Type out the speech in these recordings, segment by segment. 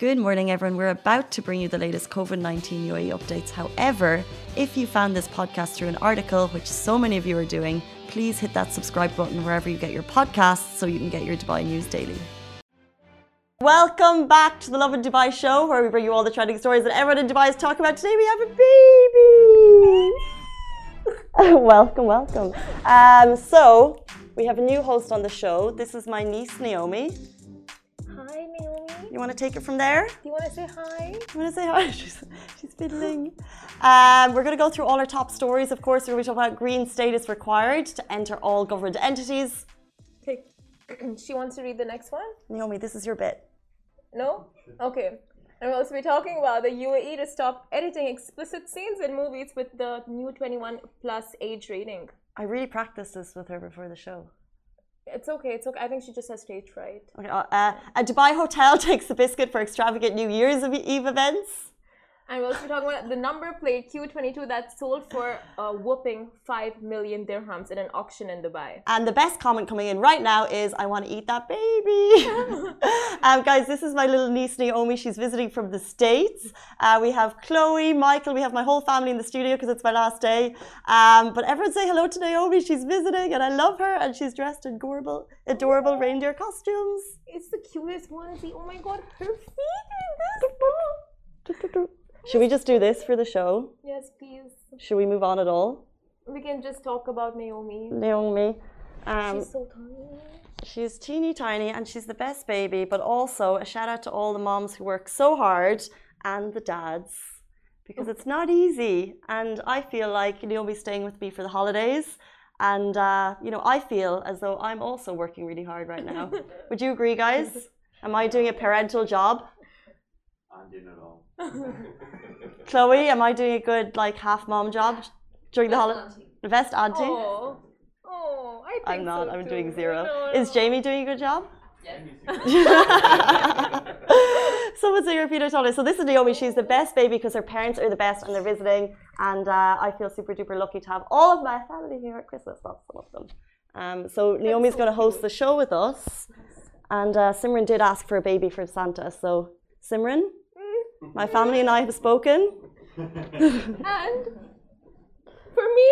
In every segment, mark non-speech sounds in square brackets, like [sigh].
Good morning, everyone. We're about to bring you the latest COVID 19 UAE updates. However, if you found this podcast through an article, which so many of you are doing, please hit that subscribe button wherever you get your podcasts so you can get your Dubai news daily. Welcome back to the Lovin Dubai show, where we bring you all the trending stories that everyone in Dubai is talking about. Today we have a baby. [laughs] welcome, welcome. Um, so we have a new host on the show. This is my niece Naomi. You want to take it from there? Do you want to say hi? You want to say hi? [laughs] She's, she's fiddling. Um, we're going to go through all our top stories. Of course, we're going to talk about green status required to enter all government entities. Okay. [clears throat] she wants to read the next one? Naomi, this is your bit. No? Okay. And we'll also be talking about the UAE to stop editing explicit scenes in movies with the new 21 plus age rating. I really practiced this with her before the show. It's okay. It's okay. I think she just has stage fright. Okay, uh, a Dubai hotel [laughs] takes the biscuit for extravagant New Year's Eve events. And we'll also talking about the number plate Q22 that sold for a whooping 5 million dirhams in an auction in Dubai. And the best comment coming in right now is, I want to eat that baby. [laughs] um, guys, this is my little niece Naomi. She's visiting from the States. Uh, we have Chloe, Michael, we have my whole family in the studio because it's my last day. Um, but everyone say hello to Naomi. She's visiting and I love her. And she's dressed in adorable, adorable reindeer costumes. It's the cutest onesie. Oh my god, her feet in this. Should we just do this for the show? Yes, please. Should we move on at all? We can just talk about Naomi. Naomi. Um, she's so tiny. She's teeny tiny and she's the best baby, but also a shout out to all the moms who work so hard and the dads because it's not easy. And I feel like Naomi's staying with me for the holidays. And, uh, you know, I feel as though I'm also working really hard right now. [laughs] Would you agree, guys? Am I doing a parental job? I'm doing it all. [laughs] Chloe, am I doing a good like half mom job during the holiday? The best auntie. Oh, oh, I think I'm not. so I'm too. doing zero. No, Is. Jamie doing a good job? [laughs] Someone say repeat it totally. So this is Naomi. She's the best baby because her parents are the best and they're visiting. And uh, I feel super duper lucky to have all of my family here at Christmas. Some of them. Um, so Naomi's going to host the show with us. And uh, Simran did ask for a baby for Santa. So Simran, my family and I have spoken. And for me,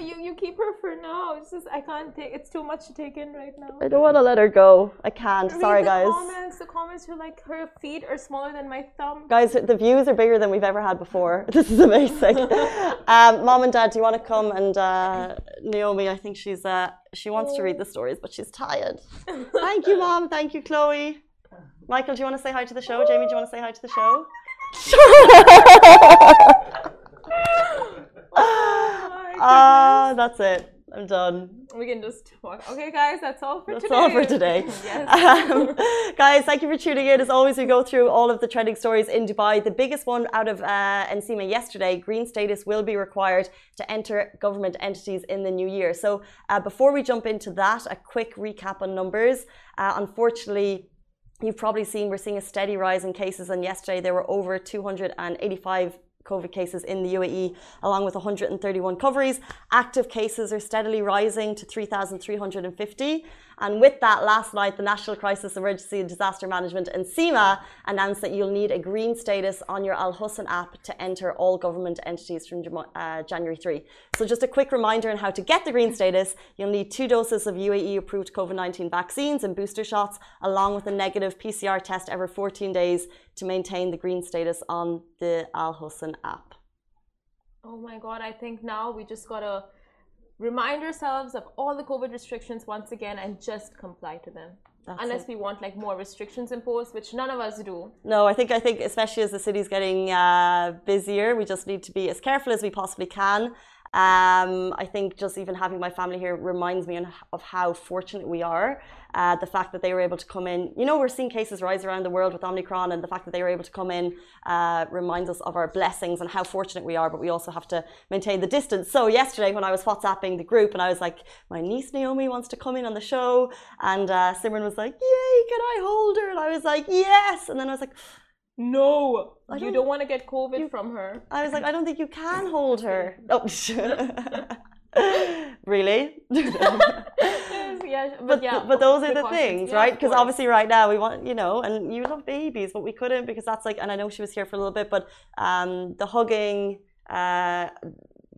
you you keep her for now. It's just I can't take. It's too much to take in right now. I don't want to let her go. I can't. Read Sorry, the guys. Comments. The comments are like her feet are smaller than my thumb. Guys, the views are bigger than we've ever had before. [laughs] This is amazing. um, Mom and Dad, do you want to come? And uh, Naomi, I think she's uh, she wants to read the stories, but she's tired. [laughs] Thank you, Mom. Thank you, Chloe. Michael, do you want to say hi to the show? Jamie, do you want to say hi to the show? [laughs] Ah, that's it. I'm done. We can just walk. Okay, guys, that's all for That's today. That's all for today. [laughs] yes. [laughs] Um, guys, thank you for tuning in. As always, we go through all of the trending stories in Dubai. The biggest one out of uh, NCEMA yesterday green status will be required to enter government entities in the new year. So, uh, before we jump into that, a quick recap on numbers. Uh, unfortunately, You've probably seen we're seeing a steady rise in cases, and yesterday there were over 285 COVID cases in the UAE, along with 131 recoveries. Active cases are steadily rising to 3,350. And with that, last night, the National Crisis Emergency and Disaster Management and SEMA announced that you'll need a green status on your Al Hosn app to enter all government entities from uh, January 3. So, just a quick reminder on how to get the green status you'll need two doses of UAE approved COVID 19 vaccines and booster shots, along with a negative PCR test every 14 days to maintain the green status on the Al Hosn app. Oh my god, I think now we just gotta remind ourselves of all the COVID restrictions once again and just comply to them. That's Unless it. we want like more restrictions imposed, which none of us do. No, I think I think especially as the city's getting uh, busier, we just need to be as careful as we possibly can. Um, I think just even having my family here reminds me of how fortunate we are. Uh, the fact that they were able to come in, you know, we're seeing cases rise around the world with Omicron, and the fact that they were able to come in uh, reminds us of our blessings and how fortunate we are. But we also have to maintain the distance. So yesterday, when I was WhatsApping the group, and I was like, my niece Naomi wants to come in on the show, and uh, Simran was like, yay, can I hold her? And I was like, yes. And then I was like, No, I you don't- don't want to get COVID from her. I was like, I don't think you can hold her. [laughs] Oh, [laughs] really? yeah, but, but, yeah, but those are the things, Yeah, right? Because obviously, right now we want, you know, and you love babies, but we couldn't because that's like, and I know she was here for a little bit, but um, the hugging, uh,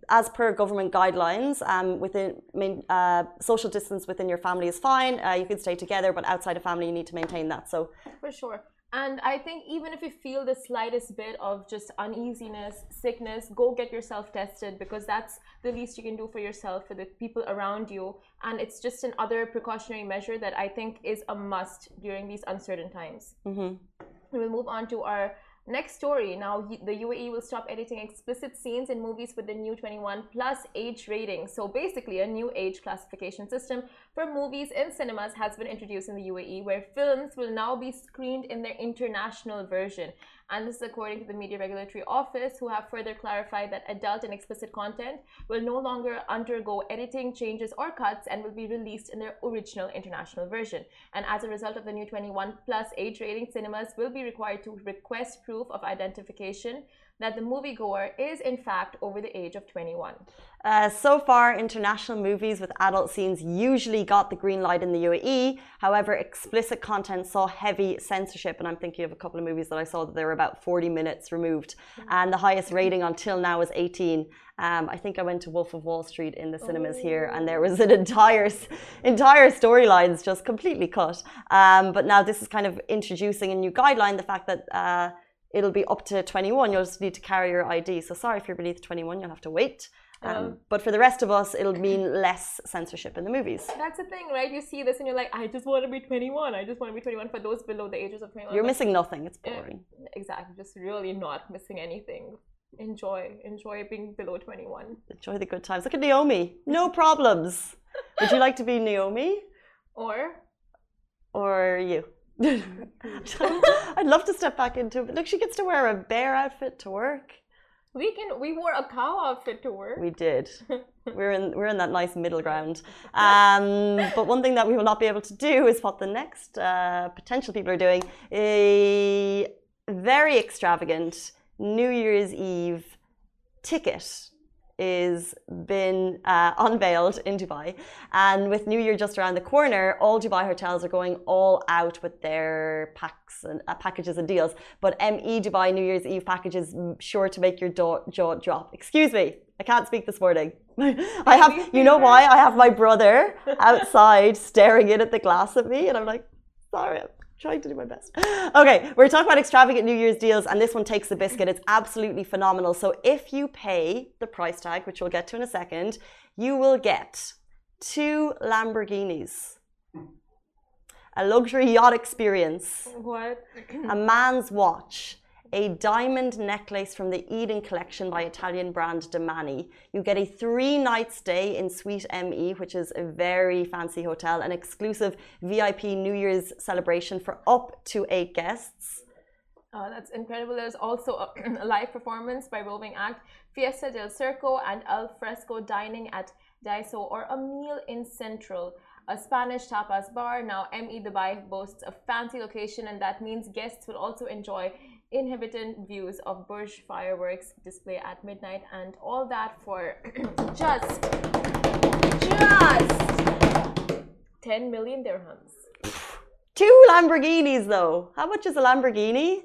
as per government guidelines, um, within uh, social distance within your family is fine. Uh, you can stay together, but outside of family, you need to maintain that. So, For sure. And I think even if you feel the slightest bit of just uneasiness, sickness, go get yourself tested because that's the least you can do for yourself, for the people around you. And it's just another precautionary measure that I think is a must during these uncertain times. mhm. We will move on to our next story. Now, the UAE will stop editing explicit scenes in movies with the new 21 plus age rating. So, basically, a new age classification system for movies in cinemas has been introduced in the UAE, where films will now be screened in their international version. And this is according to the Media Regulatory Office, who have further clarified that adult and explicit content will no longer undergo editing, changes, or cuts and will be released in their original international version. And as a result of the new 21 plus age rating, cinemas will be required to request proof of identification that the moviegoer is in fact over the age of 21. Uh, so far, international movies with adult scenes usually got the green light in the UAE. However, explicit content saw heavy censorship, and I'm thinking of a couple of movies that I saw that they were about 40 minutes removed, and the highest rating until now is 18. Um, I think I went to Wolf of Wall Street in the cinemas here, and there was an entire entire storylines just completely cut. Um, but now this is kind of introducing a new guideline: the fact that uh, it'll be up to 21. You'll just need to carry your ID. So sorry if you're beneath 21, you'll have to wait. Um, Um, but for the rest of us, it'll mean less censorship in the movies. That's the thing, right? You see this and you're like, I just want to be 21. I just want to be 21 for those below the ages of 21. You're missing nothing. It's boring. Exactly. Just really not missing anything. Enjoy. Enjoy being below 21. Enjoy the good times. Look at Naomi. No [laughs] problems. Would you like to be Naomi Or or you? [laughs] I'd love to step back into it. Look, she gets to wear a bear outfit to work. we can we wore a cow outfit to work. We did. [laughs] We're in we're in that nice middle ground. Um, but one thing that we will not be able to do is what the next uh, potential people are doing. A very extravagant New Year's Eve ticket is been uh, unveiled in Dubai, and with New Year just around the corner, all Dubai hotels are going all out with their packs and uh, packages and deals. But ME Dubai New Year's Eve packages sure to make your jaw, jaw drop. Excuse me, I can't speak this morning. [laughs] I have, you know why? I have my brother outside [laughs] staring in at the glass at me, and I'm like, sorry. Trying to do my best. [gasps] Okay, we're talking about extravagant New Year's deals, and this one takes the biscuit. It's absolutely phenomenal. So, if you pay the price tag, which we'll get to in a second, you will get two Lamborghinis, a luxury yacht experience, What? a man's watch, a diamond necklace from the Eden collection by Italian brand Damiani. You get a three night stay in Suite ME, which is a very fancy hotel, an exclusive VIP New Year's celebration for up to eight guests. Oh, that's incredible. There's also a, [clears throat] a live performance by roving act Fiesta del Circo and Al Fresco dining at Daiso or a meal in Central, a Spanish tapas bar. Now, ME Dubai boasts a fancy location, and that means guests will also enjoy inhabitant views of Burj fireworks display at midnight, and all that for [clears throat] just just 10 million dirhams. Two Lamborghinis, though. How much is a Lamborghini?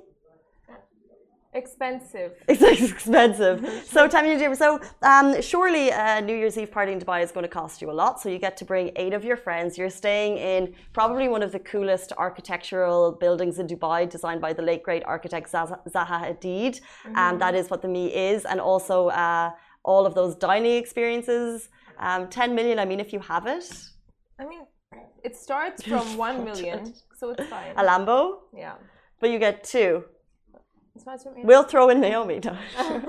Expensive. [laughs] It's expensive. [laughs] so, Tammy, so um, surely a New Year's Eve party in Dubai is going to cost you a lot. So, you get to bring eight of your friends. You're staying in probably one of the coolest architectural buildings in Dubai, designed by the late great architect Zaha Zaha Hadid. Um, that is what the Me is, and also uh, all of those dining experiences. Um, 10 million. I mean, if you have it, I mean, it starts from [laughs] 1 million, so it's fine. a Lambo, Yeah. but you get two. From We'll throw in Naomi. No. [laughs]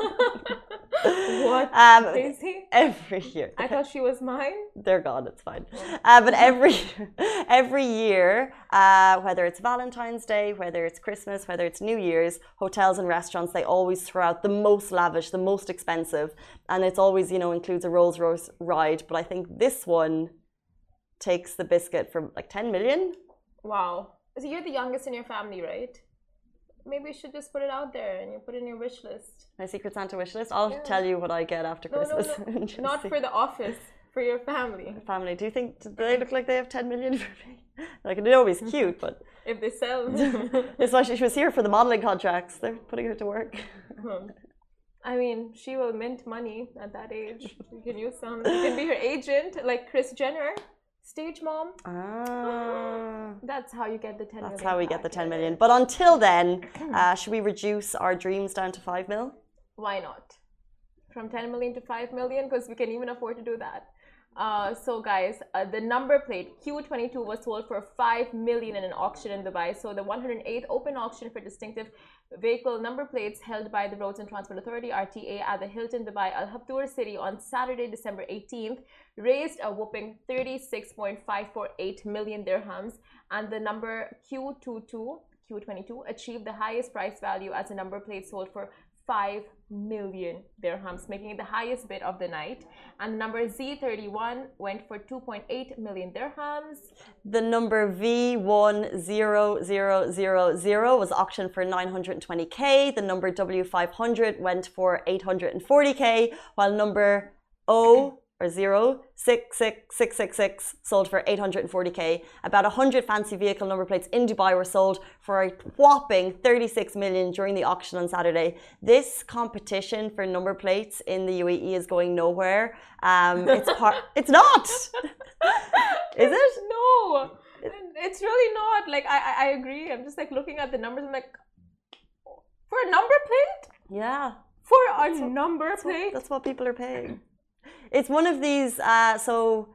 What? Um, Daisy? every year. I thought she was mine. they're gone. It's fine. Uh, but every [laughs] every year, uh, whether it's Valentine's Day, whether it's Christmas, whether it's New Year's, hotels and restaurants they always throw out the most lavish, the most expensive, and it's always you know includes a Rolls Royce ride. But I think this one takes the biscuit for like ten million. Wow. So you're the youngest in your family, right? Maybe you should just put it out there and you put it in your wish list. My Secret Santa wish list. I'll Yeah. tell you what I get after No, no, Christmas. no, [laughs] you'll not see. for the office, for your family. family. Do you think do they look like they have 10 million [laughs] for me? Like, always cute, but [laughs] If they sell. Especially, she, she was here for the modeling contracts. They're putting her to work. Uh-huh. I mean, she will mint money at that age. You can use some. You can be her agent, like Kris Jenner, stage mom. Ah. [laughs] That's how you get the 10 That's million how we get the 10 million. But until then, [clears throat] uh, should we reduce our dreams down to 5 mil? Why not? From 10 million to 5 million, because we can even afford to do that. Uh, so guys, uh, the number plate Q22 was sold for 5 million in an auction in Dubai. So the 108th open auction for distinctive vehicle number plates held by the Roads and Transport Authority RTA at the Hilton Dubai Al Habtoor City on Saturday, December 18th raised a whopping 36.548 million dirhams and the number Q22 Q22 achieved the highest price value as a number plate sold for 5 million dirhams, making it the highest bid of the night. And the number Z31 went for 2.8 million dirhams. The number V10000 was auctioned for 920k. The number W500 went for 840k, while number O or 066666 sold for 840k. About 100 fancy vehicle number plates in Dubai were sold for a whopping 36 million during the auction on Saturday. This competition for number plates in the UAE is going nowhere. Um, it's [laughs] part. it's not. is it? [laughs] No, it's really not. Like, I, I, I agree. I'm just like looking at the numbers. I'm like, for a number plate? Yeah. For a number plate? That's what people are paying. It's one of these. Uh, so,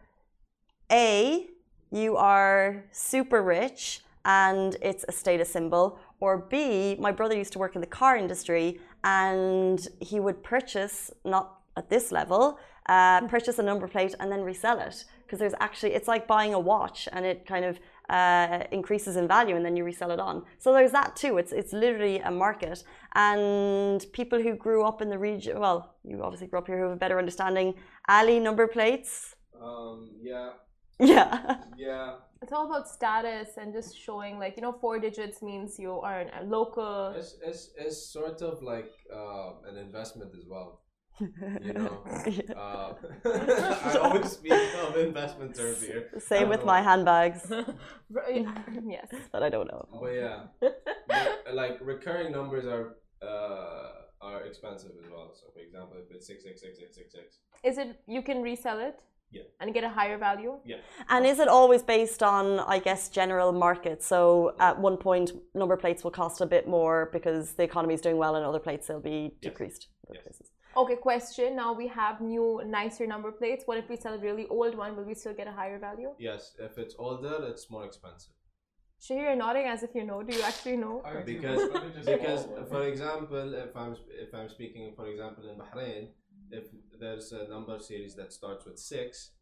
A, you are super rich and it's a status symbol. Or B, my brother used to work in the car industry and he would purchase, not at this level, uh, purchase a number plate and then resell it. Because there's actually, it's like buying a watch and it kind of uh, increases in value and then you resell it on. So there's that too. It's it's literally a market, and people who grew up in the region. Well, you obviously grew up here who have a better understanding. Ali number plates. Um, yeah, [laughs] Yeah. yeah. It's all about status and just showing, like, you know, four digits means you are a local. It's, it's, it's sort of like uh, an investment as well. You know, [laughs] uh, [laughs] I always speak of investment terms here. Same with my handbags [laughs] yes. that I don't know. But yeah, but, like recurring numbers are uh, are expensive as well. So for example, if it's six six six six six six, Is it, you can resell it? Yeah. And get a higher value? yeah, And is it always based on, I guess, general market? So at one point, number plates will cost a bit more because the economy is doing well, and other plates they'll be decreased. Yes. Places. Okay, question. Now we have new, nicer number plates. What if we sell a really old one? Will we still get a higher value? yes. If it's older, it's more expensive. Shahir, you're nodding as if you know. Do you actually know? because because for example if i'm if i'm speaking for example in bahrain if there's a number series that starts with six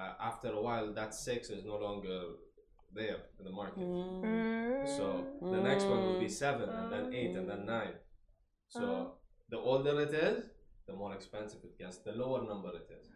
uh, after a while that six is no longer there in the market Mm. so the next one will be seven and then eight and then nine so the older it is the more expensive it gets the lower number it is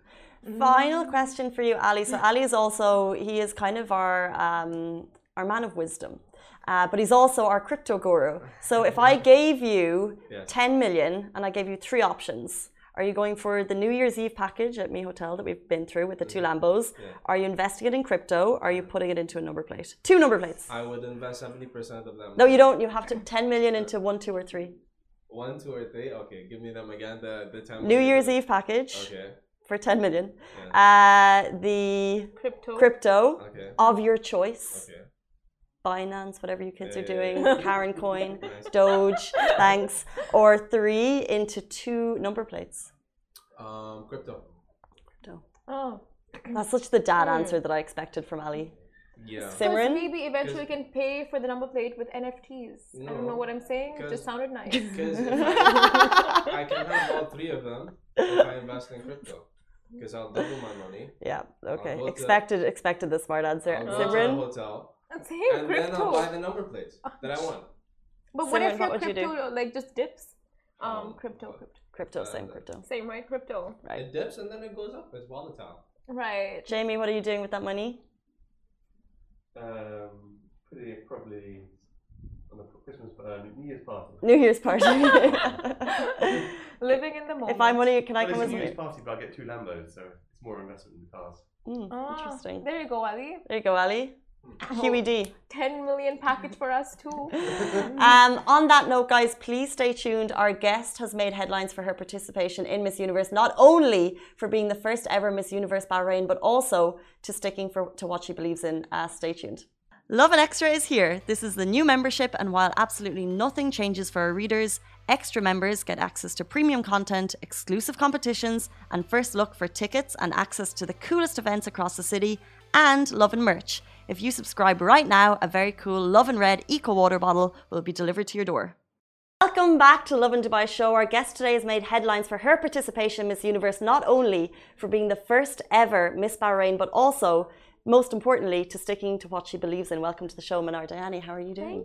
Final question for you, Ali. So Ali is also he is kind of our um, our man of wisdom, uh, but he's also our crypto guru. So if I [laughs] gave you Yes. ten million and I gave you three options, are you going for the New Year's Eve package at Me Hotel that we've been through with the two Lambos? Yeah. Are you investing it in crypto? Are you putting it into a number plate? Two number plates. i would invest 70% of them No, you don't. You have to [laughs] ten million into one, two, or three. One two or three okay give me them again the the 10 New Year's Eve package okay for ten million. Yeah. Uh, the Crypto. crypto okay of your choice. okay Binance, whatever you kids Yeah, are yeah, doing, yeah. Karen [laughs] Coin, Nice. Doge, thanks, or three into two number plates. um crypto Crypto. Oh. That's such the dad Hmm. answer that I expected from Ali. Yeah So Simran? maybe eventually we can pay for the number plate with NFTs. I don't know what I'm saying. It just 'cause- sounded nice. [laughs] Because I, I can have all three of them if I invest in crypto. Because I'll double my money. Yeah, okay. go to- Expected expected the smart answer. I'll go to a Simran? hotel, I'm saying and then. I'll buy the number plates that I want. But what Simran, if what your would you crypto like just dips? Um, Um, crypto, crypto. Crypto, Uh, same crypto. Same, right? Crypto. Right. It dips and then it goes up. It's volatile. Right. Jamie, what are you doing with that money? Um, putting it probably on the Christmas, uh, New Year's party. New Year's party. [laughs] [laughs] Living in the moment. if I'm money, can I Well, come it's as a New Year's party, but I get two Lambos, so it's more investment in the cars. Mm, Ah, interesting. There you go, Ali. There you go, Ali. QED. 10 million package for us too. [laughs] Um, on that note, guys, please stay tuned. Our guest has made headlines for her participation in Miss Universe, not only for being the first ever Miss Universe Bahrain, but also to sticking for, to what she believes in. Uh, stay tuned. Lovin Extra is here. This is the new membership, and while absolutely nothing changes for our readers, extra members get access to premium content, exclusive competitions, and first look for tickets and access to the coolest events across the city, and love and merch. If you subscribe right now, a very cool Love and Red Eco Water bottle will be delivered to your door. Welcome back to Lovin Dubai Show. Our guest today has made headlines for her participation in Miss Universe, not only for being the first ever Miss Bahrain, but also, most importantly, to sticking to what she believes in. Welcome to the show, Manar Deyani. How are you doing?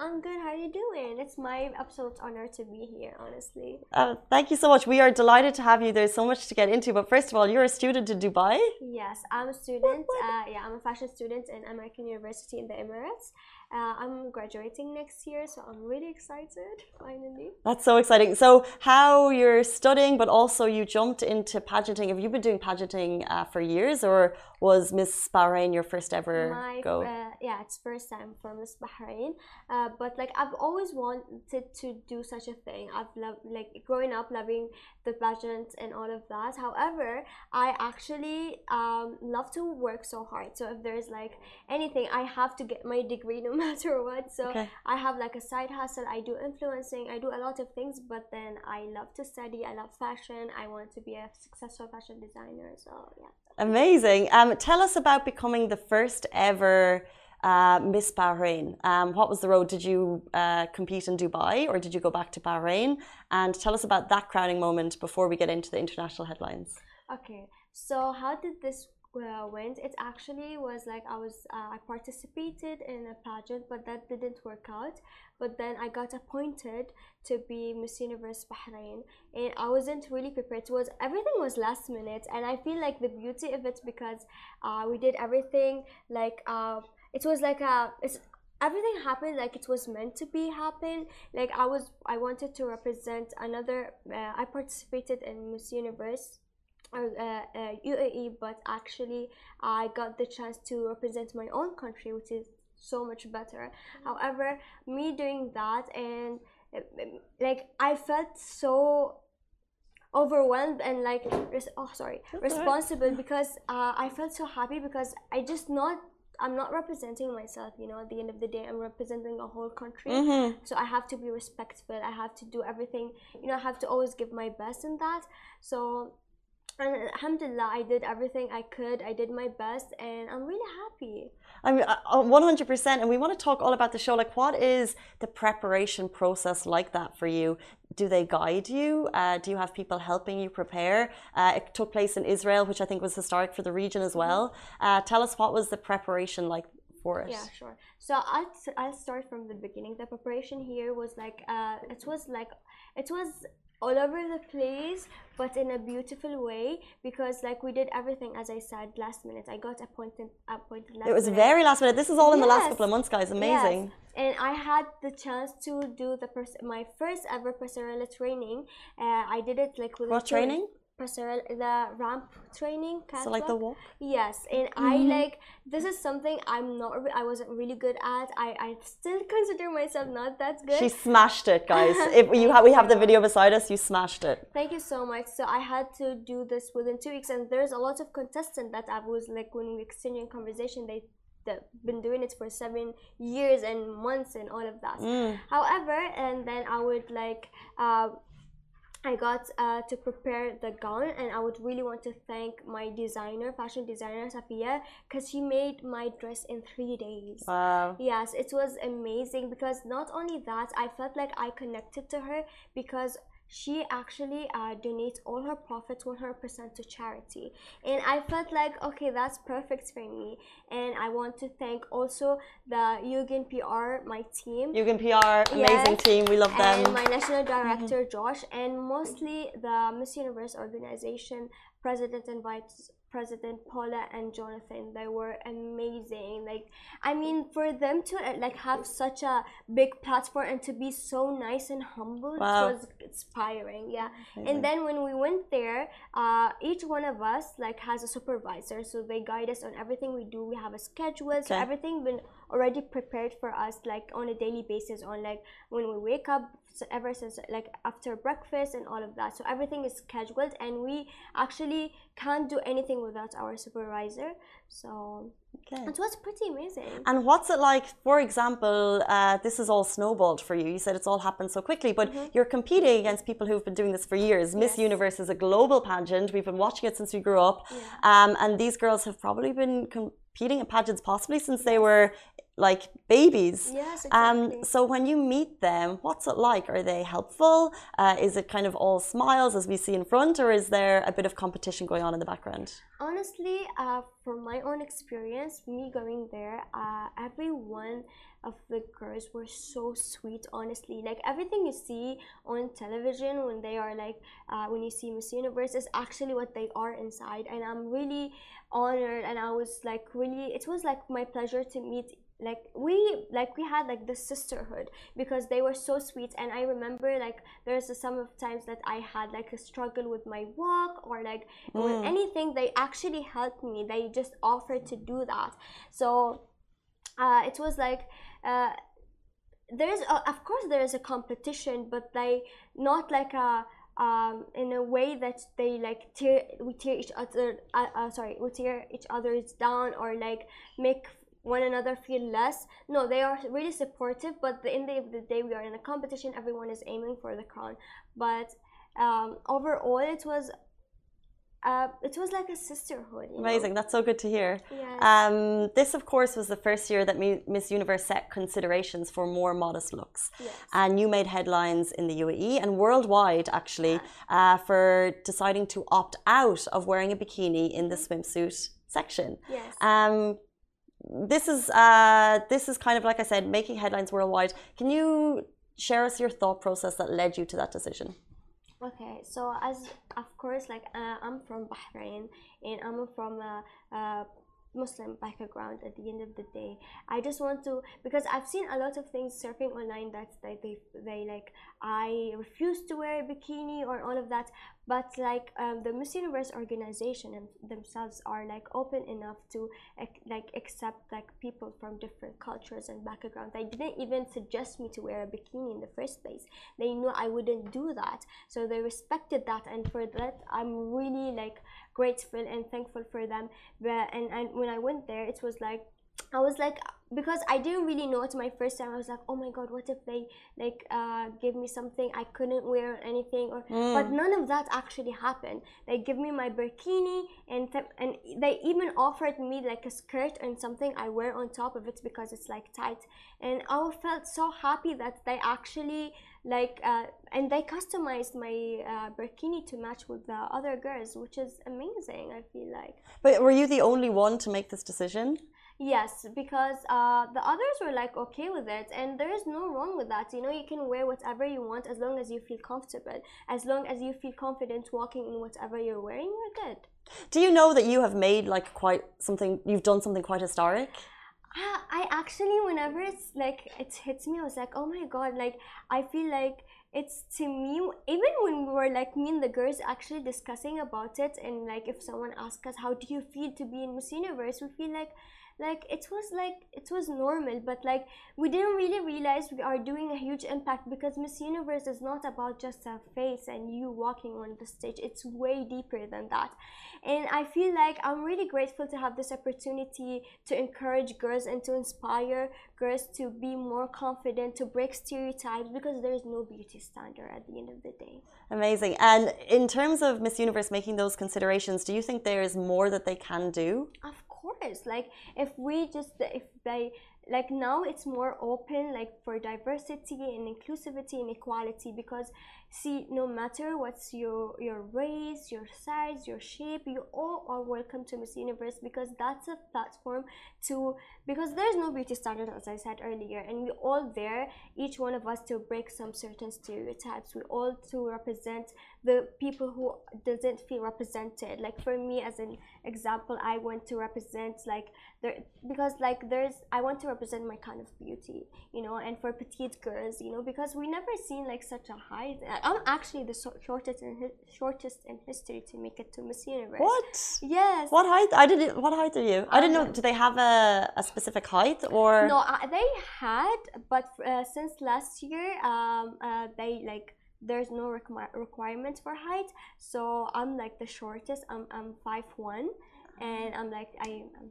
I'm good. How are you doing? It's my absolute honor to be here, honestly. Uh, thank you so much. We are delighted to have you. There's so much to get into. But first of all, you're a student in Dubai. Yes, I'm a student. Uh, yeah, I'm a fashion student in American University in the Emirates. Uh, I'm graduating next year, so I'm really excited. Finally. That's so exciting. So, how you're studying, but also you jumped into pageanting. Have you been doing pageanting uh, for years, or was Miss Bahrain your first ever My go? uh, yeah, it's first time for Miss Bahrain. Uh, but like I've always wanted to do such a thing. I've loved like growing up loving the pageant and all of that. However, I actually um, love to work so hard. So if there's like anything, I have to get my degree no [laughs] matter what. So Okay. I have like a side hustle. I do influencing. I do a lot of things. But then I love to study. I love fashion. I want to be a successful fashion designer. So yeah. Amazing. Um, tell us about becoming the first ever uh, Miss Bahrain. Um, what was the road? Did you uh, compete in Dubai, or did you go back to Bahrain? And tell us about that crowning moment before we get into the international headlines. Okay, so how did this uh, went? It actually was like I was uh, I participated in a pageant, but that didn't work out. But then I got appointed to be Miss Universe Bahrain, and I wasn't really prepared. It was everything was last minute, and I feel like the beauty of it because uh, we did everything like uh, it was like a it's everything happened like it was meant to be happen. Like i was i wanted to represent another uh, i participated in miss universe uh, uh, UAE, but actually I got the chance to represent my own country, which is so much better. However, me doing that and uh, like I felt so overwhelmed and like res- oh sorry responsible because uh, I felt so happy because I just not I'm not representing myself you know at the end of the day I'm representing a whole country Mm-hmm. so I have to be respectful I have to do everything you know I have to always give my best in that so and alhamdulillah I did everything I could I did my best and I'm really happy I mean, one hundred percent, and we want to talk all about the show. Like, what is the preparation process like that for you? Do they guide you? Uh, do you have people helping you prepare? Uh, it took place in Israel, which I think was historic for the region as well. Uh, tell us what was the preparation like? Yeah, sure. So I'll, I'll start from the beginning. The preparation here was like, uh, it was like, it was all over the place, but in a beautiful way because like we did everything as I said last minute. I got appointed appointed last It was minute. very last minute. This is all in the last couple of months, guys. Amazing. Yes. And I had the chance to do the my first ever passerella training. Uh, I did it like with What training? Passerella, the ramp training. So, like the walk. Yes, and I like this is something I'm not. I wasn't really good at. I I still consider myself not that good. She smashed it, guys. [laughs] if you have, we have the video beside us. You smashed it. Thank you so much. So I had to do this within two weeks, and there's a lot of contestants that I was like when we exchanging conversation, they that been doing it for seven years and months and all of that. Mm. However, and then I would like. Uh, I got uh, to prepare the gown, and I would really want to thank my designer, fashion designer Safia, because she made my dress in three days. Wow. Yes, it was amazing because not only that, I felt like I connected to her because she actually uh, donates all her profits 100% to charity. And I felt like, okay, that's perfect for me. And I want to thank also the Yugen PR, my team. Yugen PR, amazing Yes. team. We love them. And my national director Josh, and mostly the Miss Universe organization president and vice President Paula and Jonathan. They were amazing. Like, I mean, for them to uh, like have such a big platform and to be so nice and humble, Wow. it was inspiring. Yeah. And then when we went there, uh, each one of us like has a supervisor, so they guide us on everything we do. We have a schedule, so Okay. everything been already prepared for us, like on a daily basis. On like when we wake up, ever since like after breakfast and all of that. So everything is scheduled, and we actually can't do anything without our supervisor. So Okay. it was pretty amazing. And what's it like, for example, uh, this is all snowballed for you. You said it's all happened so quickly, but you're competing against people who've been doing this for years. Miss Mm-hmm. Universe is a global pageant. We've been watching it since we grew up. Yeah. Um, and these girls have probably been competing in pageants possibly since they were like babies. Yes, Um, so when you meet them, what's it like? Are they helpful? Uh, is it kind of all smiles as we see in front, or is there a bit of competition going on in the background? Honestly, uh, from my own experience, me going there, uh, every one of the girls were so sweet. Honestly, like everything you see on television when they are like uh, when you see Miss Universe is actually what they are inside, and I'm really honored. And I was like really, it was like my pleasure to meet like we like we had like this sisterhood because they were so sweet. And i remember like there's a, some of times that i had like a struggle with my walk or like with anything. They actually helped me. They just offered to do that. So uh, it was like uh, there's a, of course there is a competition but they not like a um, in a way that they like tear we tear each other uh, uh, sorry we tear each other's down or like make one another feel less no they are really supportive but the end of the day we are in a competition everyone is aiming for the crown but um, overall it was uh, it was like a sisterhood you know? Amazing. That's so good to hear. Yes. Um, this, of course, was the first year that Mi- Miss Universe set considerations for more modest looks. Yes. And you made headlines in the UAE and worldwide, actually, uh, for deciding to opt out of wearing a bikini in the swimsuit section. yes Um, this is uh, this is kind of like I said, making headlines worldwide. Can you share us your thought process that led you to that decision? Okay, so as of course, like uh, I'm from Bahrain and I'm from a, a Muslim background. At the end of the day, I just want to because I've seen a lot of things surfing online that they they, they like I refuse to wear a bikini or all of that. But like um, the Miss Universe organization and themselves are like open enough to like accept like people from different cultures and backgrounds. They didn't even suggest me to wear a bikini in the first place. They knew I wouldn't do that, so they respected that, and for that I'm really like grateful and thankful for them. But and, and when I went there, it was like I was like because I didn't really know it's my first time. I was like, oh my god, what if they like uh, give me something I couldn't wear or anything? Or but none of that actually happened. They give me my bikini and th- and they even offered me like a skirt and something I wear on top of it because it's like tight. And I felt so happy that they actually like uh, and they customized my uh, bikini to match with the other girls, which is amazing. I feel like. But were you the only one to make this decision? Yes, because uh, the others were like okay with it, and there is no wrong with that. You know, you can wear whatever you want as long as you feel comfortable. As long as you feel confident walking in whatever you're wearing, you're good. Do you know that you have made like quite something? You've done something quite historic. I, I actually, whenever it's like it hits me, I was like, oh my god, like I feel like it's to me. Even when we were like me and the girls actually discussing about it, and like if someone asks us, how do you feel to be in Miss Universe, we feel like like it was like it was normal but like we didn't really realize we are doing a huge impact because miss universe is not about just a face and you walking on the stage it's way deeper than that and i feel like i'm really grateful to have this opportunity to encourage girls and to inspire girls to be more confident to break stereotypes because there is no beauty standard at the end of the day Amazing. And in terms of Miss Universe making those considerations, do you think there is more that they can do? of course like if we just if they like now it's more open like for diversity and inclusivity and equality because see no matter what's your your race your size your shape you all are welcome to miss universe because that's a platform to because there's no beauty standard as i said earlier and we all there each one of us to break some certain stereotypes. We all to represent the people who doesn't feel represented. Like for me as an example i want to represent like there because like there's i want to represent my kind of beauty you know and for petite girls you know because we never seen like such a height i'm actually the shortest in hi- shortest in history to make it to miss universe What? yes What height? I didn't. What height are you? I didn't know. Do they have a, a specific height or? No, uh, they had, but uh, since last year, um, uh, they like there's no requi- requirement for height. So I'm like the shortest. I'm I'm five one, and I'm like I. I'm,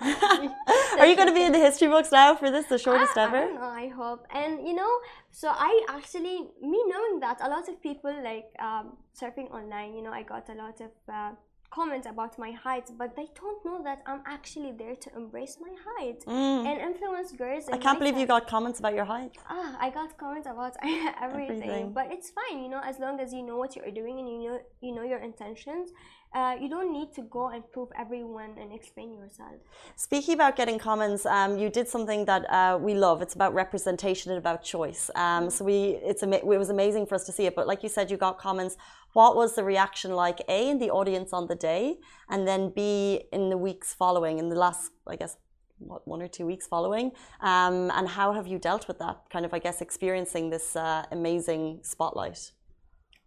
are you going to be in the history books now for this, the shortest I, I ever? don't know. I hope, and you know, so I actually me knowing that a lot of people like um, surfing online. You know, I got a lot of. Uh, comments about my height but they don't know that i'm actually there to embrace my height Mm. and influence girls I can't believe you got comments about your height. Ah, I got comments about [laughs] everything, Everything. but it's fine, you know, as long as you know what you're doing and you know you know your intentions. Uh, you don't need to go and prove everyone and explain yourself. Speaking about getting comments, um, you did something that uh, we love. It's about representation and about choice. Um, so we, it's it was amazing for us to see it. But like you said, you got comments. What was the reaction like? A in the audience on the day, and then B in the weeks following, in the last, I guess, what one or two weeks following. Um, and how have you dealt with that? Kind of, I guess, experiencing this uh, amazing spotlight.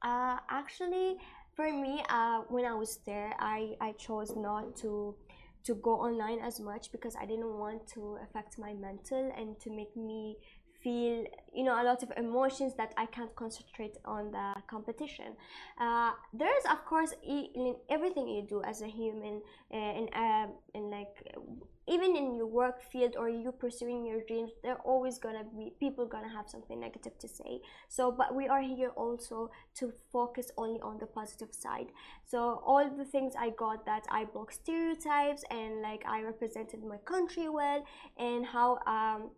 Uh, actually, for me, uh, when I was there, I, I chose not to to go online as much because I didn't want to affect my mental and to make me feel you know a lot of emotions that I can't concentrate on the competition. Uh, there is of course in everything you do as a human uh, in uh, in like even in your work field or you pursuing your dreams there are always gonna be people gonna have something negative to say so but we are here also to focus only on the positive side so all the things i got that i broke stereotypes and like i represented my country well and how um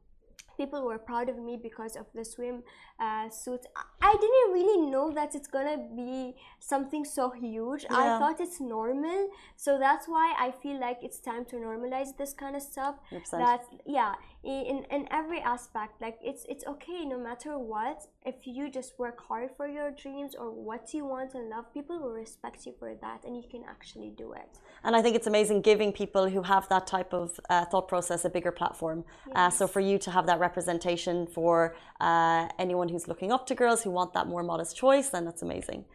people were proud of me because of the swim uh, suit. I- didn't really know that it's gonna be something so huge. I thought it's normal, so that's why I feel like it's time to normalize this kind of stuff. 100%. That yeah, in in every aspect, like it's it's okay no matter what. If you just work hard for your dreams or what you want and love, people will respect you for that, and you can actually do it. And I think it's amazing giving people who have that type of uh, thought process a bigger platform. Uh, so for you to have that representation for uh, anyone who's looking up to girls who want that more modest choice, then that's amazing.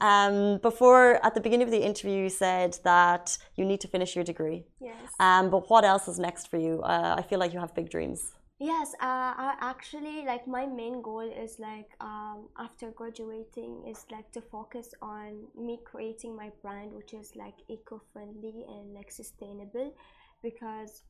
Um, before, at the beginning of the interview, you said that you need to finish your degree. Yes. Um, but what else is next for you? Uh, I feel like you have big dreams. Yes, uh, I actually like my main goal is like um, after graduating is like to focus on me creating my brand, which is like eco-friendly and like sustainable, because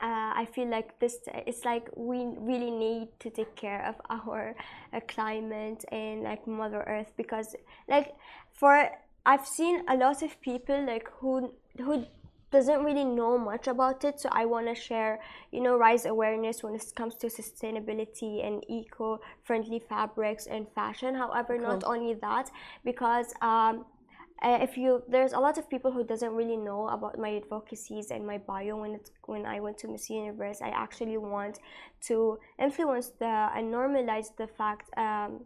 uh, I feel like this it's like we really need to take care of our uh, climate and like Mother Earth because like for I've seen a lot of people like who who doesn't really know much about it so i want to share you know raise awareness when it comes to sustainability and eco-friendly fabrics and fashion. However not only that because um, if you there's a lot of people who doesn't really know about my advocacies and my bio when it's when I went to Miss Universe. I actually want to influence the and normalize the fact um,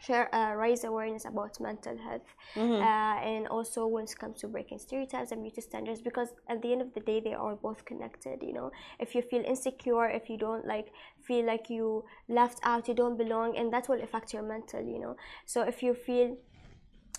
share uh, raise awareness about mental health uh, and also when it comes to breaking stereotypes and beauty standards because at the end of the day they are both connected you know. If you feel insecure if you don't like feel like you left out you don't belong and that will affect your mental you know. So if you feel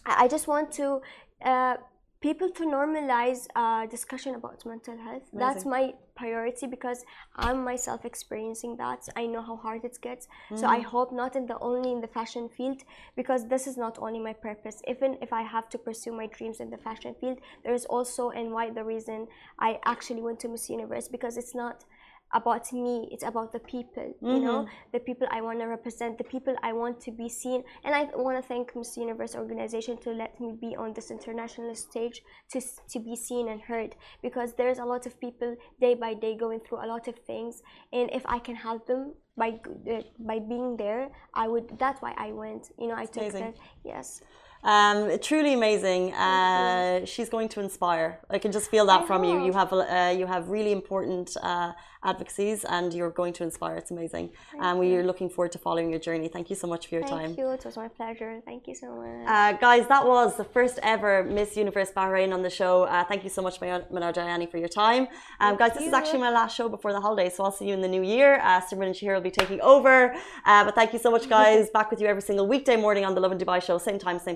I I just want to uh, people to normalize uh, discussion about mental health. That's my priority because I'm myself experiencing that. I know how hard it gets. So I hope not in the only in the fashion field because this is not only my purpose. Even if I have to pursue my dreams in the fashion field, there is also and why the reason I actually went to Miss Universe because it's not about me it's about the people you know the people i want to represent the people i want to be seen. And i want to thank miss universe organization to let me be on this international stage to, to be seen and heard because there's a lot of people day by day going through a lot of things. And if i can help them by uh, by being there i would that's why i went you know i took amazing. that yes Um, truly amazing. Uh, she's going to inspire. I can just feel that I from you. You have uh, you have really important uh, advocacies, and you're going to inspire. It's amazing, and we are looking forward to following your journey. Thank you so much for your thank time. Thank you it was my pleasure thank you so much Uh, guys, that was the first ever Miss Universe Bahrain on the show. Uh, thank you so much, Manar Deyani, for your time. Um, guys, this is actually my last show before the holidays, so I'll see you in the new year. Uh, Simran and Shahir will be taking over. Uh, but thank you so much, guys. [laughs] Back with you every single weekday morning on the Lovin Dubai show. Same time, same